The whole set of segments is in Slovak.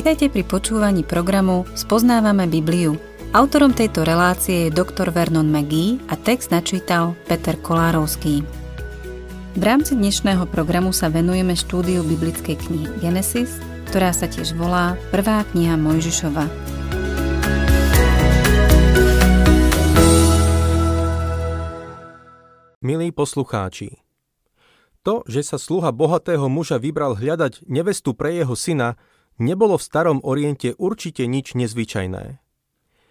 Vitajte pri počúvaní programu Spoznávame Bibliu. Autorom tejto relácie je dr. Vernon McGee a text načítal Peter Kolárovský. V rámci dnešného programu sa venujeme štúdiu biblickej knihy Genesis, ktorá sa tiež volá Prvá kniha Mojžišova. Milí poslucháči, to, že sa sluha bohatého muža vybral hľadať nevestu pre jeho syna, nebolo v starom oriente určite nič nezvyčajné.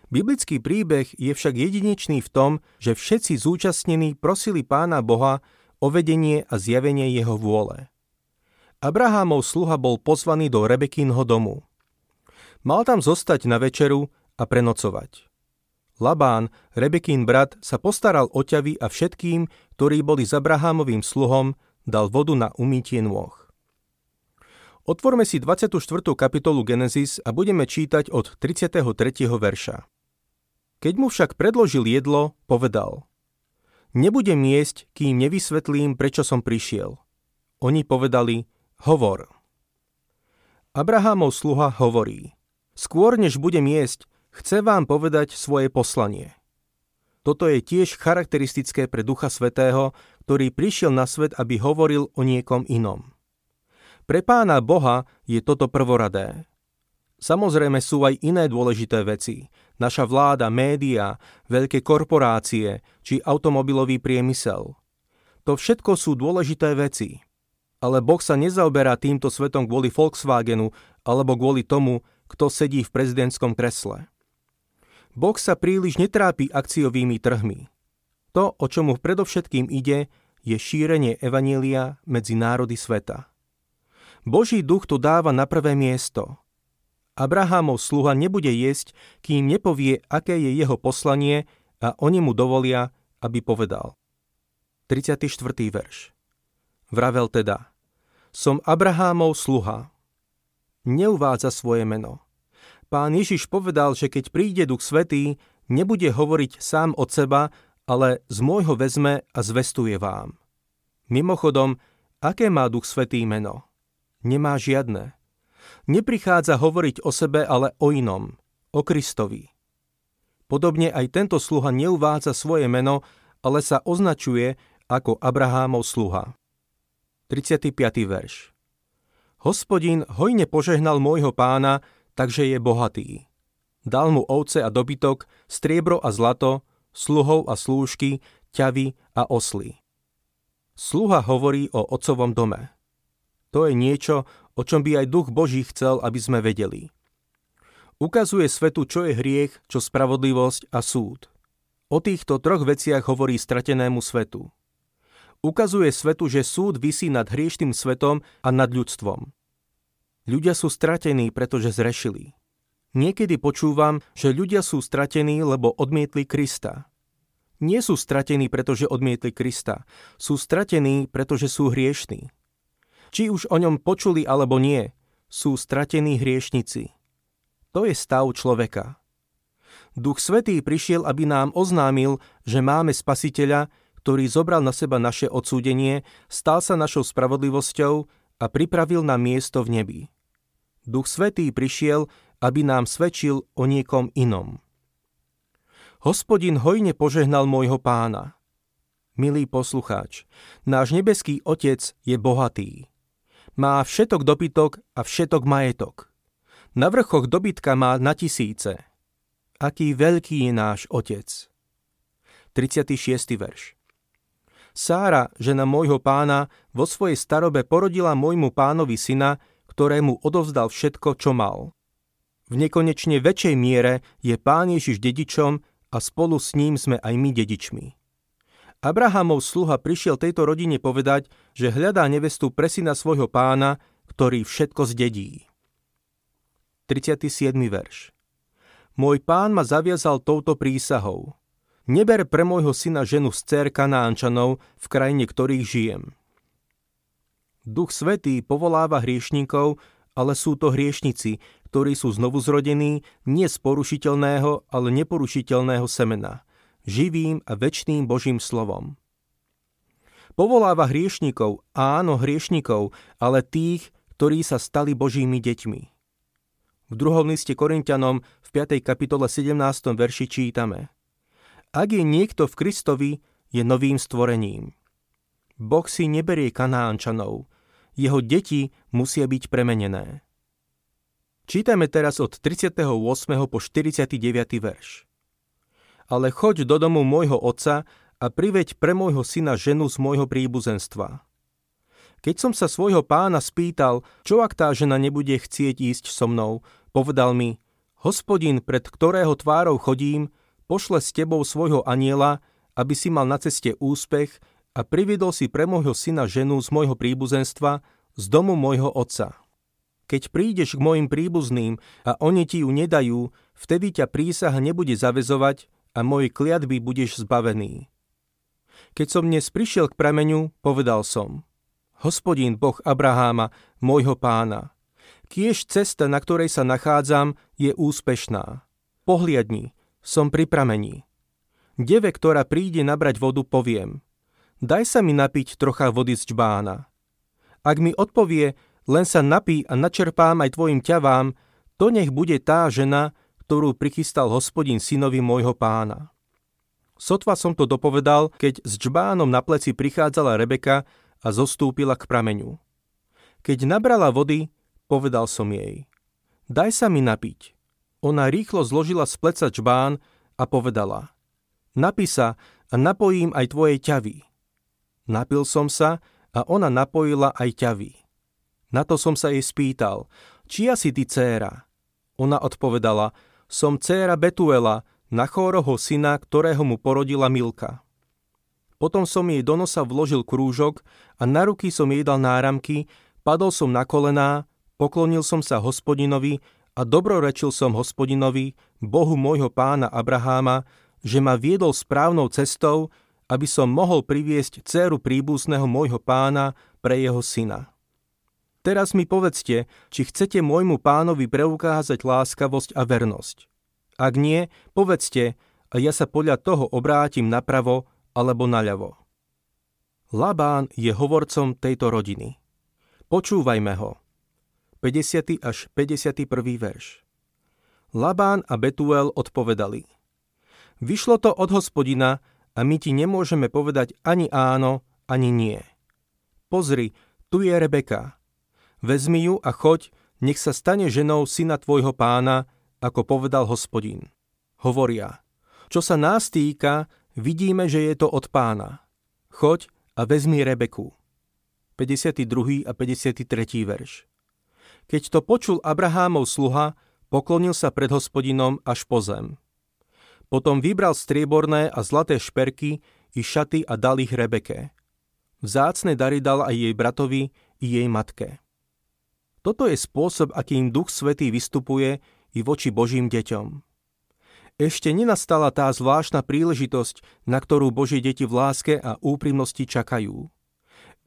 Biblický príbeh je však jedinečný v tom, že všetci zúčastnení prosili pána Boha o vedenie a zjavenie jeho vôle. Abrahámov sluha bol pozvaný do Rebekínho domu. Mal tam zostať na večeru a prenocovať. Labán, Rebekín brat, sa postaral o ťavy a všetkým, ktorí boli s Abrahámovým sluhom, dal vodu na umýtie nôh. Otvorme si 24. kapitolu Genesis a budeme čítať od 33. verša. Keď mu však predložil jedlo, povedal Nebudem jesť, kým nevysvetlím, prečo som prišiel. Oni povedali, hovor. Abrahámov sluha hovorí, skôr než budem jesť, chce vám povedať svoje poslanie. Toto je tiež charakteristické pre Ducha Svetého, ktorý prišiel na svet, aby hovoril o niekom inom. Pre pána Boha je toto prvoradé. Samozrejme sú aj iné dôležité veci. Naša vláda, médiá, veľké korporácie či automobilový priemysel. To všetko sú dôležité veci. Ale Boh sa nezaoberá týmto svetom kvôli Volkswagenu alebo kvôli tomu, kto sedí v prezidentskom kresle. Boh sa príliš netrápi akciovými trhmi. To, o čomu predovšetkým ide, je šírenie Evanielia medzi národy sveta. Boží duch to dáva na prvé miesto. Abrahámov sluha nebude jesť, kým nepovie, aké je jeho poslanie a oni mu dovolia, aby povedal. 34. verš Vravel teda, som Abrahámov sluha. Neuvádza svoje meno. Pán Ježiš povedal, že keď príde Duch Svetý, nebude hovoriť sám od seba, ale z môjho vezme a zvestuje vám. Mimochodom, aké má Duch Svetý meno? Nemá žiadne. Neprichádza hovoriť o sebe, ale o inom, o Kristovi. Podobne aj tento sluha neuvádza svoje meno, ale sa označuje ako Abrahámov sluha. 35. verš Hospodin hojne požehnal môjho pána, takže je bohatý. Dal mu ovce a dobytok, striebro a zlato, sluhov a slúžky, ťavy a osly. Sluha hovorí o otcovom dome. To je niečo, o čom by aj duch Boží chcel, aby sme vedeli. Ukazuje svetu, čo je hriech, čo spravodlivosť a súd. O týchto troch veciach hovorí stratenému svetu. Ukazuje svetu, že súd vysí nad hriešným svetom a nad ľudstvom. Ľudia sú stratení, pretože zrešili. Niekedy počúvam, že ľudia sú stratení, lebo odmietli Krista. Nie sú stratení, pretože odmietli Krista. Sú stratení, pretože sú hriešní. Či už o ňom počuli alebo nie, sú stratení hriešnici. To je stav človeka. Duch Svetý prišiel, aby nám oznámil, že máme Spasiteľa, ktorý zobral na seba naše odsúdenie, stal sa našou spravodlivosťou a pripravil nám miesto v nebi. Duch Svetý prišiel, aby nám svedčil o niekom inom. Hospodin hojne požehnal môjho pána. Milý poslucháč, náš nebeský Otec je bohatý. Má všetok dobytok a všetok majetok. Na vrchoch dobytka má na tisíce. Aký veľký je náš Otec. 36. verš Sára, žena môjho pána, vo svojej starobe porodila môjmu pánovi syna, ktorému odovzdal všetko, čo mal. V nekonečne väčšej miere je pán Ježiš dedičom a spolu s ním sme aj my dedičmi. Abrahamov sluha prišiel tejto rodine povedať, že hľadá nevestu pre syna svojho pána, ktorý všetko zdedí. 37. verš Môj pán ma zaviazal touto prísahou. Neber pre môjho syna ženu z dcer Kanánčanov, v krajine ktorých žijem. Duch Svetý povoláva hriešníkov, ale sú to hriešnici, ktorí sú znovu zrodení nie z porušiteľného, ale neporušiteľného semena – živým a väčšným Božím slovom. Povoláva hriešnikov, áno hriešnikov, ale tých, ktorí sa stali Božími deťmi. V druhom liste Korintianom v 5. kapitole 17. verši čítame Ak je niekto v Kristovi, je novým stvorením. Boh si neberie kanánčanov, jeho deti musia byť premenené. Čítame teraz od 38. po 49. verš. Ale choď do domu môjho otca a priveď pre môjho syna ženu z môjho príbuzenstva. Keď som sa svojho pána spýtal, čo ak tá žena nebude chcieť ísť so mnou, Povedal mi, hospodin, pred ktorého tvárou chodím, pošle s tebou svojho aniela, aby si mal na ceste úspech a priviedol si pre môjho syna ženu z môjho príbuzenstva, z domu môjho otca. Keď prídeš k môjim príbuzným a oni ti ju nedajú, vtedy ťa prísaha nebude zavezovať a mojej kliatby budeš zbavený. Keď som dnes prišiel k prameňu, povedal som, Hospodín Boh Abraháma, môjho pána, Kiež cesta, na ktorej sa nachádzam, je úspešná. Pohliadni, som pri pramení. Deve, ktorá príde nabrať vodu, poviem. Daj sa mi napiť trocha vody z čbána. Ak mi odpovie, len sa napí a načerpám aj tvojim ťavám, to nech bude tá žena, ktorú prichystal hospodin synovi môjho pána. Sotva som to dopovedal, keď s čbánom na pleci prichádzala Rebeka a zostúpila k prameňu. Keď nabrala vody, Povedal som jej, daj sa mi napiť. Ona rýchlo zložila z pleca čbán a povedala, napi sa a napojím aj tvoje ťavy. Napil som sa a ona napojila aj ťavy. Na to som sa jej spýtal, čia si ty céra? Ona odpovedala, som céra Betuela, Nachóroho syna, ktorého mu porodila Milka. Potom som jej do nosa vložil krúžok a na ruky som jej dal náramky, padol som na kolená Poklonil som sa hospodinovi a dobrorečil som hospodinovi, Bohu môjho pána Abraháma, že ma viedol správnou cestou, aby som mohol priviesť dceru príbuzného môjho pána pre jeho syna. Teraz mi povedzte, či chcete môjmu pánovi preukázať láskavosť a vernosť. Ak nie, povedzte a ja sa podľa toho obrátim napravo alebo naľavo. Labán je hovorcom tejto rodiny. Počúvajme ho. 50. až 51. verš. Labán a Betuel odpovedali. Vyšlo to od hospodina a my ti nemôžeme povedať ani áno, ani nie. Pozri, tu je Rebeka. Vezmi ju a choď, nech sa stane ženou syna tvojho pána, ako povedal hospodin. Hovoria, čo sa nás týka, vidíme, že je to od pána. Choď a vezmi Rebeku. 52. a 53. verš. Keď to počul Abrahámov sluha, poklonil sa pred hospodinom až po zem. Potom vybral strieborné a zlaté šperky i šaty a dal ich Rebeke. Vzácne dary dal aj jej bratovi i jej matke. Toto je spôsob, akým Duch Svetý vystupuje i voči Božím deťom. Ešte nenastala tá zvláštna príležitosť, na ktorú Božie deti v láske a úprimnosti čakajú.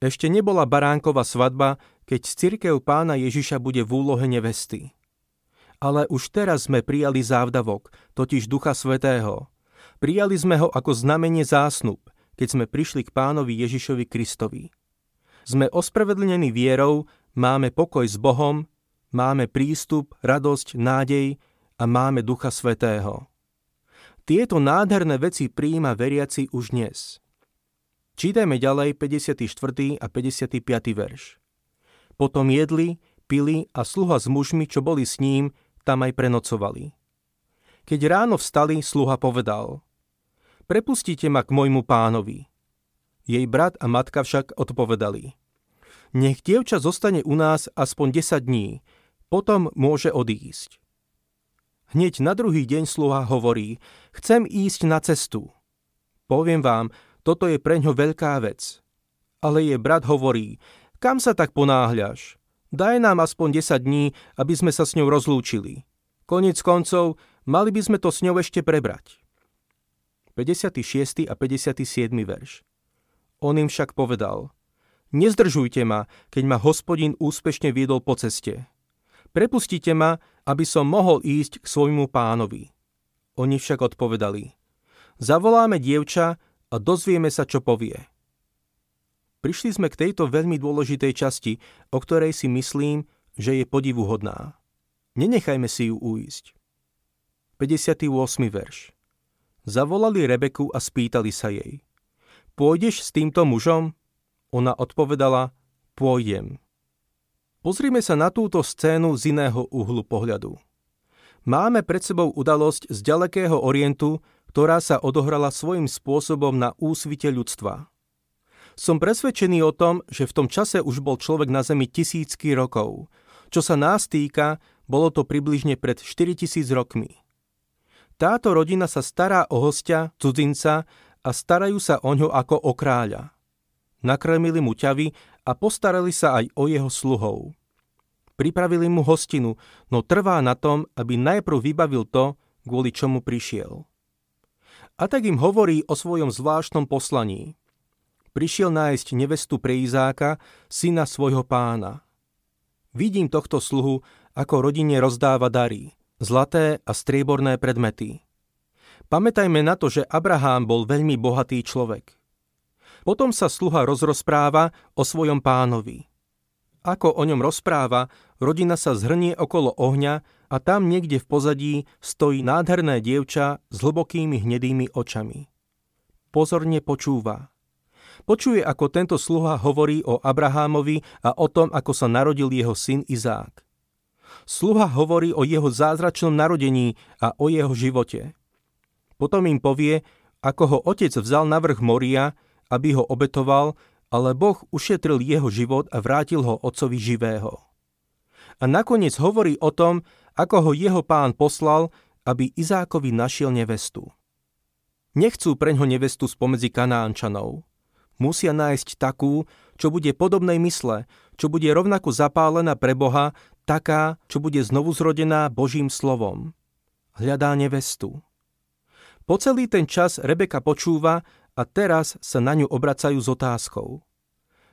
Ešte nebola baránková svadba, keď cirkev pána Ježiša bude v úlohe nevesty. Ale už teraz sme prijali závdavok, totiž Ducha Svetého. Prijali sme ho ako znamenie zásnub, keď sme prišli k pánovi Ježišovi Kristovi. Sme ospravedlnení vierou, máme pokoj s Bohom, máme prístup, radosť, nádej a máme Ducha Svetého. Tieto nádherné veci prijíma veriaci už dnes. Čítajme ďalej 54. a 55. verš. Potom jedli, pili a sluha s mužmi, čo boli s ním, tam aj prenocovali. Keď ráno vstali, sluha povedal Prepustite ma k môjmu pánovi. Jej brat a matka však odpovedali Nech dievča zostane u nás aspoň 10 dní, potom môže odísť. Hneď na druhý deň sluha hovorí, chcem ísť na cestu. Poviem vám, toto je pre ňo veľká vec. Ale jej brat hovorí, kam sa tak ponáhľaš? Daj nám aspoň 10 dní, aby sme sa s ňou rozlúčili. Konec koncov, mali by sme to s ňou ešte prebrať. 56. a 57. verš. On im však povedal, Nezdržujte ma, keď ma hospodin úspešne viedol po ceste. Prepustite ma, aby som mohol ísť k svojmu pánovi. Oni však odpovedali, zavoláme dievča a dozvieme sa, čo povie. Prišli sme k tejto veľmi dôležitej časti, o ktorej si myslím, že je podivuhodná. Nenechajme si ju uísť. 58. verš Zavolali Rebeku a spýtali sa jej. Pôjdeš s týmto mužom? Ona odpovedala, pôjdem. Pozrime sa na túto scénu z iného uhlu pohľadu. Máme pred sebou udalosť z ďalekého orientu, ktorá sa odohrala svojím spôsobom na úsvite ľudstva. Som presvedčený o tom, že v tom čase už bol človek na Zemi tisícky rokov. Čo sa nás týka, bolo to približne pred 4000 rokmi. Táto rodina sa stará o hostia, cudzinca a starajú sa o ňo ako o kráľa. Nakrmili mu ťavy a postarali sa aj o jeho sluhov. Pripravili mu hostinu, no trvá na tom, aby najprv vybavil to, kvôli čomu prišiel. A tak im hovorí o svojom zvláštnom poslaní. Prišiel nájsť nevestu pre Izáka, syna svojho pána. Vidím tohto sluhu, ako rodine rozdáva dary zlaté a strieborné predmety. Pamätajme na to, že Abraham bol veľmi bohatý človek. Potom sa sluha rozrozpráva o svojom pánovi. Ako o ňom rozpráva, rodina sa zhrnie okolo ohňa a tam niekde v pozadí stojí nádherné dievča s hlbokými hnedými očami. Pozorne počúva. Počuje, ako tento sluha hovorí o Abrahámovi a o tom, ako sa narodil jeho syn Izák. Sluha hovorí o jeho zázračnom narodení a o jeho živote. Potom im povie, ako ho otec vzal na vrch Moria, aby ho obetoval, ale Boh ušetril jeho život a vrátil ho otcovi živého. A nakoniec hovorí o tom, ako ho jeho pán poslal, aby Izákovi našiel nevestu. Nechcú preňho nevestu spomedzi Kanánčanov. Musia nájsť takú, čo bude podobnej mysle, čo bude rovnako zapálená pre Boha taká, čo bude znovu zrodená Božím slovom. Hľadá nevestu. Po celý ten čas Rebeka počúva a teraz sa na ňu obracajú s otázkou.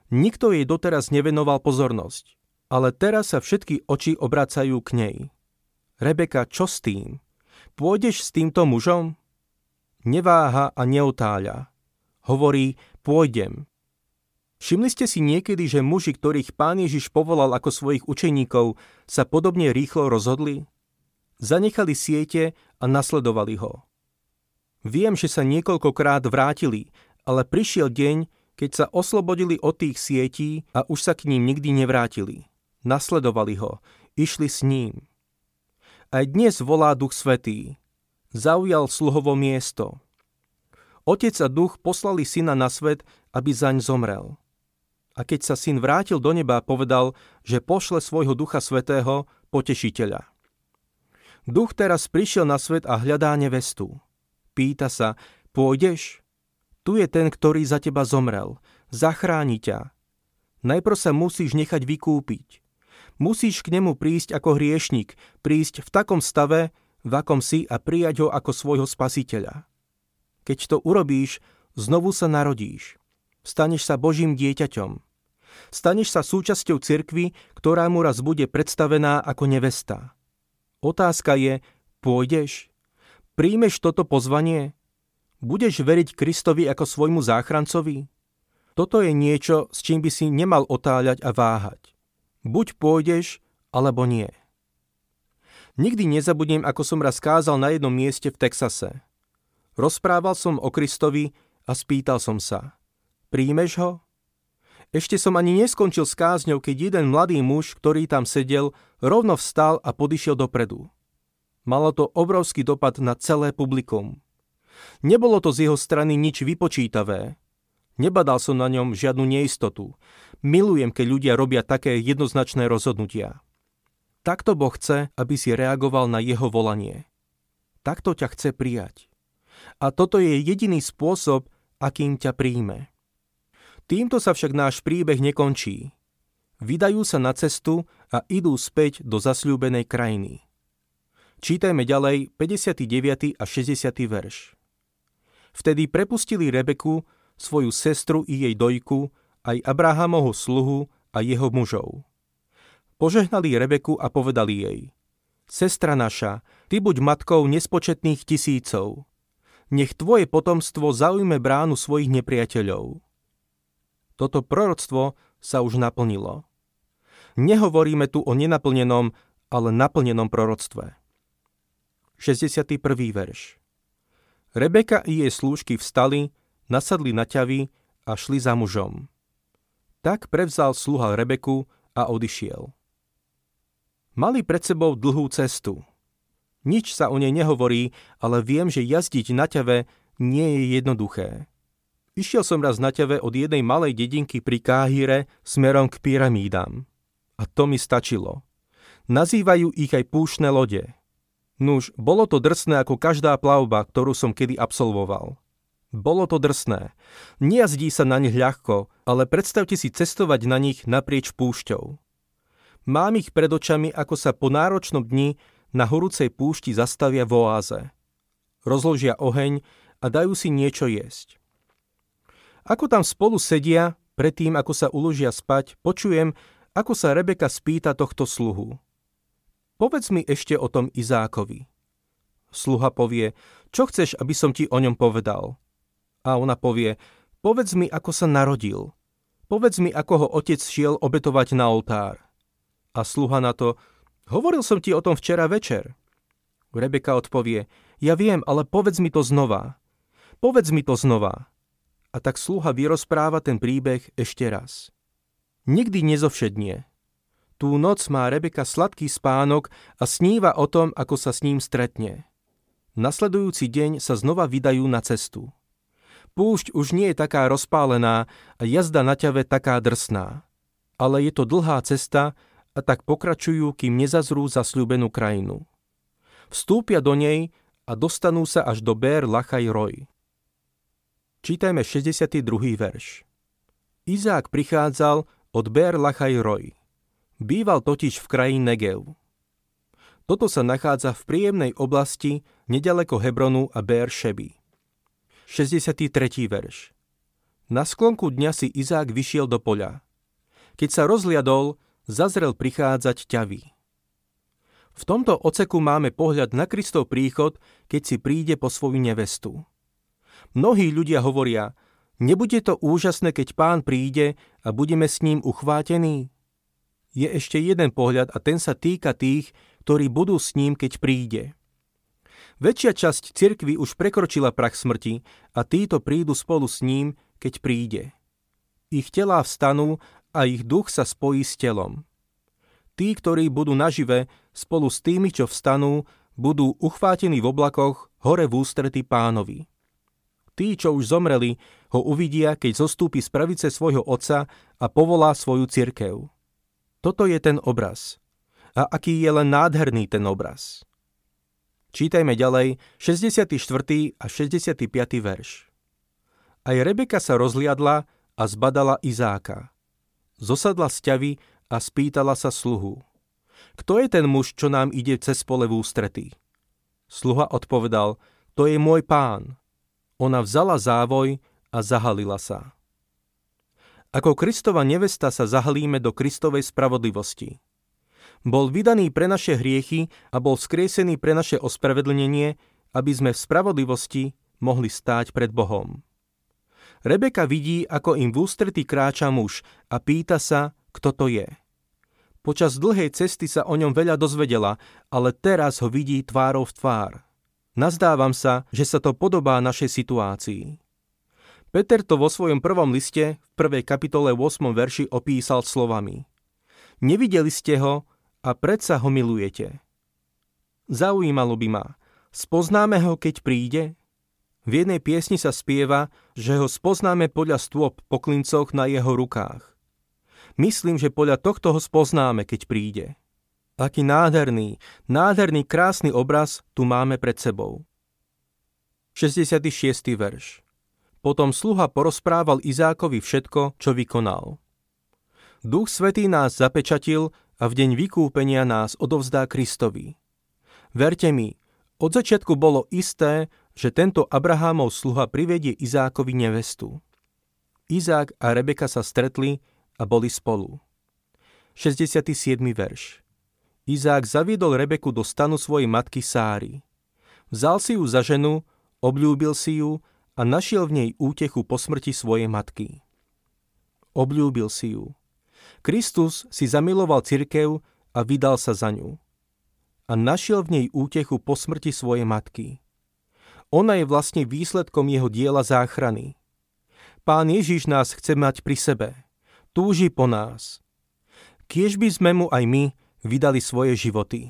Nikto jej doteraz nevenoval pozornosť, ale teraz sa všetky oči obracajú k nej. Rebeka, čo s tým? Pôjdeš s týmto mužom? Neváha a neotáľa. Hovorí, pôjdem. Všimli ste si niekedy, že muži, ktorých pán Ježiš povolal ako svojich učeníkov, sa podobne rýchlo rozhodli? Zanechali siete a nasledovali ho. Viem, že sa niekoľkokrát vrátili, ale prišiel deň, keď sa oslobodili od tých sietí a už sa k ním nikdy nevrátili. Nasledovali ho, išli s ním. Aj dnes volá Duch Svetý. Zaujal sluhovo miesto. Otec a duch poslali syna na svet, aby zaň zomrel a keď sa syn vrátil do neba, povedal, že pošle svojho ducha svetého, potešiteľa. Duch teraz prišiel na svet a hľadá nevestu. Pýta sa, pôjdeš? Tu je ten, ktorý za teba zomrel. Zachráni ťa. Najprv sa musíš nechať vykúpiť. Musíš k nemu prísť ako hriešnik, prísť v takom stave, v akom si a prijať ho ako svojho spasiteľa. Keď to urobíš, znovu sa narodíš. Staneš sa Božím dieťaťom. Staneš sa súčasťou cirkvy, ktorá mu raz bude predstavená ako nevesta. Otázka je, pôjdeš? Príjmeš toto pozvanie? Budeš veriť Kristovi ako svojmu záchrancovi? Toto je niečo, s čím by si nemal otáľať a váhať. Buď pôjdeš, alebo nie. Nikdy nezabudnem, ako som raz kázal na jednom mieste v Texase. Rozprával som o Kristovi a spýtal som sa. Príjmeš ho? Ešte som ani neskončil s kázňou, keď jeden mladý muž, ktorý tam sedel, rovno vstal a podišiel dopredu. Malo to obrovský dopad na celé publikum. Nebolo to z jeho strany nič vypočítavé. Nebadal som na ňom žiadnu neistotu. Milujem, keď ľudia robia také jednoznačné rozhodnutia. Takto Boh chce, aby si reagoval na jeho volanie. Takto ťa chce prijať. A toto je jediný spôsob, akým ťa príjme. Týmto sa však náš príbeh nekončí. Vydajú sa na cestu a idú späť do zasľúbenej krajiny. Čítajme ďalej 59. a 60. verš. Vtedy prepustili Rebeku, svoju sestru i jej dojku, aj Abrahamovho sluhu a jeho mužov. Požehnali Rebeku a povedali jej, Sestra naša, ty buď matkou nespočetných tisícov. Nech tvoje potomstvo zaujme bránu svojich nepriateľov. Toto proroctvo sa už naplnilo. Nehovoríme tu o nenaplnenom, ale naplnenom proroctve. 61. verš Rebeka i jej slúžky vstali, nasadli na ťavy a šli za mužom. Tak prevzal sluha Rebeku a odišiel. Mali pred sebou dlhú cestu. Nič sa o nej nehovorí, ale viem, že jazdiť na ťave nie je jednoduché. Išiel som raz na ťave od jednej malej dedinky pri Káhire smerom k pyramídam. A to mi stačilo. Nazývajú ich aj púšne lode. Nuž, bolo to drsné ako každá plavba, ktorú som kedy absolvoval. Bolo to drsné. Nejazdí sa na nich ľahko, ale predstavte si cestovať na nich naprieč púšťou. Mám ich pred očami, ako sa po náročnom dni na horúcej púšti zastavia v oáze. Rozložia oheň a dajú si niečo jesť. Ako tam spolu sedia, predtým ako sa uložia spať, počujem, ako sa Rebeka spýta tohto sluhu. Povedz mi ešte o tom Izákovi. Sluha povie, čo chceš, aby som ti o ňom povedal? A ona povie, povedz mi, ako sa narodil. Povedz mi, ako ho otec šiel obetovať na oltár. A sluha na to, hovoril som ti o tom včera večer. Rebeka odpovie, ja viem, ale povedz mi to znova. Povedz mi to znova a tak sluha vyrozpráva ten príbeh ešte raz. Nikdy nezovšednie. Tú noc má Rebeka sladký spánok a sníva o tom, ako sa s ním stretne. Nasledujúci deň sa znova vydajú na cestu. Púšť už nie je taká rozpálená a jazda na ťave taká drsná. Ale je to dlhá cesta a tak pokračujú, kým nezazrú zasľúbenú krajinu. Vstúpia do nej a dostanú sa až do Bér Lachaj Roj. Čítajme 62. verš. Izák prichádzal od Ber Lachaj Roj. Býval totiž v kraji Negev. Toto sa nachádza v príjemnej oblasti nedaleko Hebronu a Ber Šeby. 63. verš. Na sklonku dňa si Izák vyšiel do poľa. Keď sa rozliadol, zazrel prichádzať ťavy. V tomto oceku máme pohľad na Kristov príchod, keď si príde po svoju nevestu. Mnohí ľudia hovoria, nebude to úžasné, keď pán príde a budeme s ním uchvátení? Je ešte jeden pohľad a ten sa týka tých, ktorí budú s ním, keď príde. Väčšia časť cirkvy už prekročila prach smrti a títo prídu spolu s ním, keď príde. Ich telá vstanú a ich duch sa spojí s telom. Tí, ktorí budú nažive, spolu s tými, čo vstanú, budú uchvátení v oblakoch hore v ústrety pánovi. Tí, čo už zomreli, ho uvidia, keď zostúpi z pravice svojho otca a povolá svoju cirkev. Toto je ten obraz. A aký je len nádherný ten obraz. Čítajme ďalej 64. a 65. verš. Aj Rebeka sa rozliadla a zbadala Izáka. Zosadla z ťavy a spýtala sa sluhu. Kto je ten muž, čo nám ide cez pole v ústretí? Sluha odpovedal, to je môj pán. Ona vzala závoj a zahalila sa. Ako Kristova nevesta sa zahalíme do Kristovej spravodlivosti. Bol vydaný pre naše hriechy a bol vzkriesený pre naše ospravedlnenie, aby sme v spravodlivosti mohli stáť pred Bohom. Rebeka vidí, ako im v ústretí kráča muž a pýta sa, kto to je. Počas dlhej cesty sa o ňom veľa dozvedela, ale teraz ho vidí tvárov v tvár – Nazdávam sa, že sa to podobá našej situácii. Peter to vo svojom prvom liste v prvej kapitole 8. verši opísal slovami Nevideli ste ho a predsa ho milujete. Zaujímalo by ma, spoznáme ho, keď príde? V jednej piesni sa spieva, že ho spoznáme podľa stôp po klincoch na jeho rukách. Myslím, že podľa tohto ho spoznáme, keď príde. Aký nádherný, nádherný, krásny obraz tu máme pred sebou. 66. verš Potom sluha porozprával Izákovi všetko, čo vykonal. Duch Svetý nás zapečatil a v deň vykúpenia nás odovzdá Kristovi. Verte mi, od začiatku bolo isté, že tento Abrahámov sluha privedie Izákovi nevestu. Izák a Rebeka sa stretli a boli spolu. 67. verš Izák zaviedol Rebeku do stanu svojej matky Sáry. Vzal si ju za ženu, obľúbil si ju a našiel v nej útechu po smrti svojej matky. Obľúbil si ju. Kristus si zamiloval cirkev a vydal sa za ňu. a našiel v nej útechu po smrti svojej matky. Ona je vlastne výsledkom jeho diela záchrany. Pán Ježiš nás chce mať pri sebe. Túži po nás. Kiež by sme mu aj my vydali svoje životy.